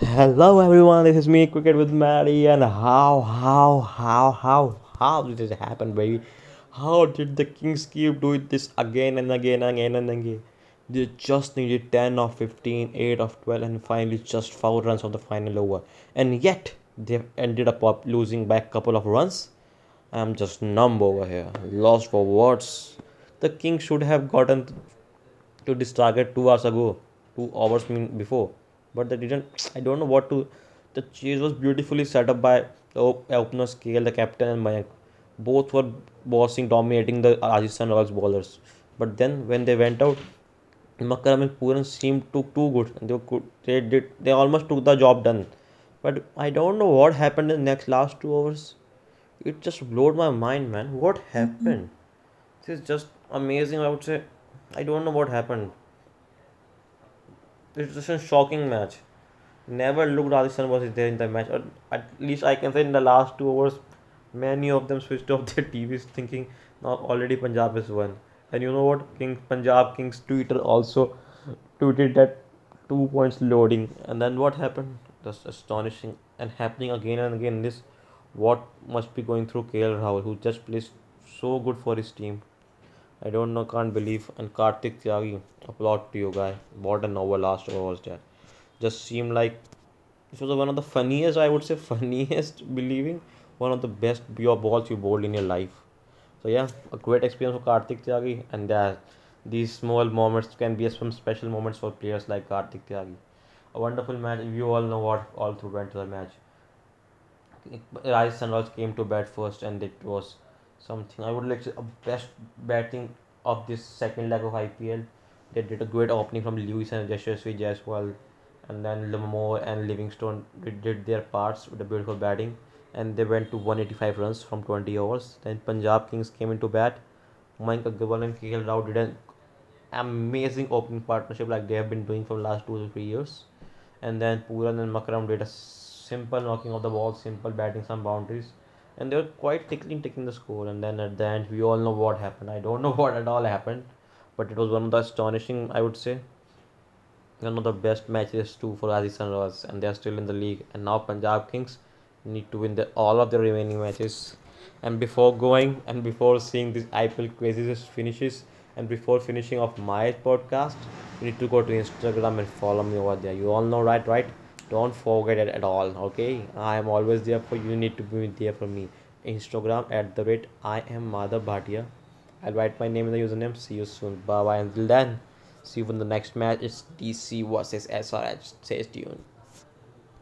Hello everyone, this is me, Cricket with Maddie, and how, how, how, how, how did it happen, baby? How did the Kings keep doing this again and again and again and again? They just needed 10 of 15, 8 of 12, and finally just 4 runs of the final over. And yet, they ended up losing by a couple of runs. I'm just numb over here, lost for words. The Kings should have gotten to this target two hours ago, two hours mean before but they didn't. I don't know what to. The chase was beautifully set up by the opener Scale, the captain, and Mayank. Both were bossing, dominating the Rajasthan Royals bowlers. But then when they went out, Markram and Pooran seemed to too good. They could, they did they almost took the job done. But I don't know what happened in the next last two hours. It just blew my mind, man. What happened? Hmm. This is just amazing. I would say. I don't know what happened. It was a shocking match. Never looked Rajasthan was there in the match, or at least I can say in the last two hours, many of them switched off their TVs thinking now already Punjab is won. And you know what? King Punjab Kings Twitter also tweeted that two points loading. And then what happened? Just astonishing and happening again and again. This what must be going through KL Rahul, who just plays so good for his team. I don't know, can't believe. And Kartik Tyagi, applaud to you, guy. What an over last over was that. Just seemed like this was one of the funniest, I would say, funniest, believing one of the best pure balls you bowled in your life. So yeah, a great experience for Kartik Tyagi, and that these small moments can be some special moments for players like Kartik Tyagi. A wonderful match. You all know what all through went to the match. Rajasthan Royals came to bat first, and it was something I would like to a uh, best batting of this second leg of IPL. They did a great opening from Lewis and Yashasvi Jaiswal, and then Lomror and Livingstone did their parts with a beautiful batting, and they went to 185 runs from 20 overs. Then Punjab Kings came into bat. Mayank Agarwal and KL Rahul did an amazing opening partnership like they have been doing for the last two to three years. And then Pooran and Markram did a simple knocking of the ball, simple batting some boundaries and they were quite tickling taking the score. And then at the end, we all know what happened. I don't know what at all happened, but it was one of the astonishing, I would say, one of the best matches too for Royals, and they are still in the league. And now Punjab Kings need to win the, all of the remaining matches. And before going and before seeing this IPL craziest finishes, and before finishing off my podcast, you need to go to Instagram and follow me over there. You all know, right? Right? Don't forget it at all okay? I am always there for you. Need to be there for me. Instagram at the rate i am Madhav Bhatia. I'll write my name in the username. See you soon. Bye bye until then see you in the next match. It's dc versus srh stay tuned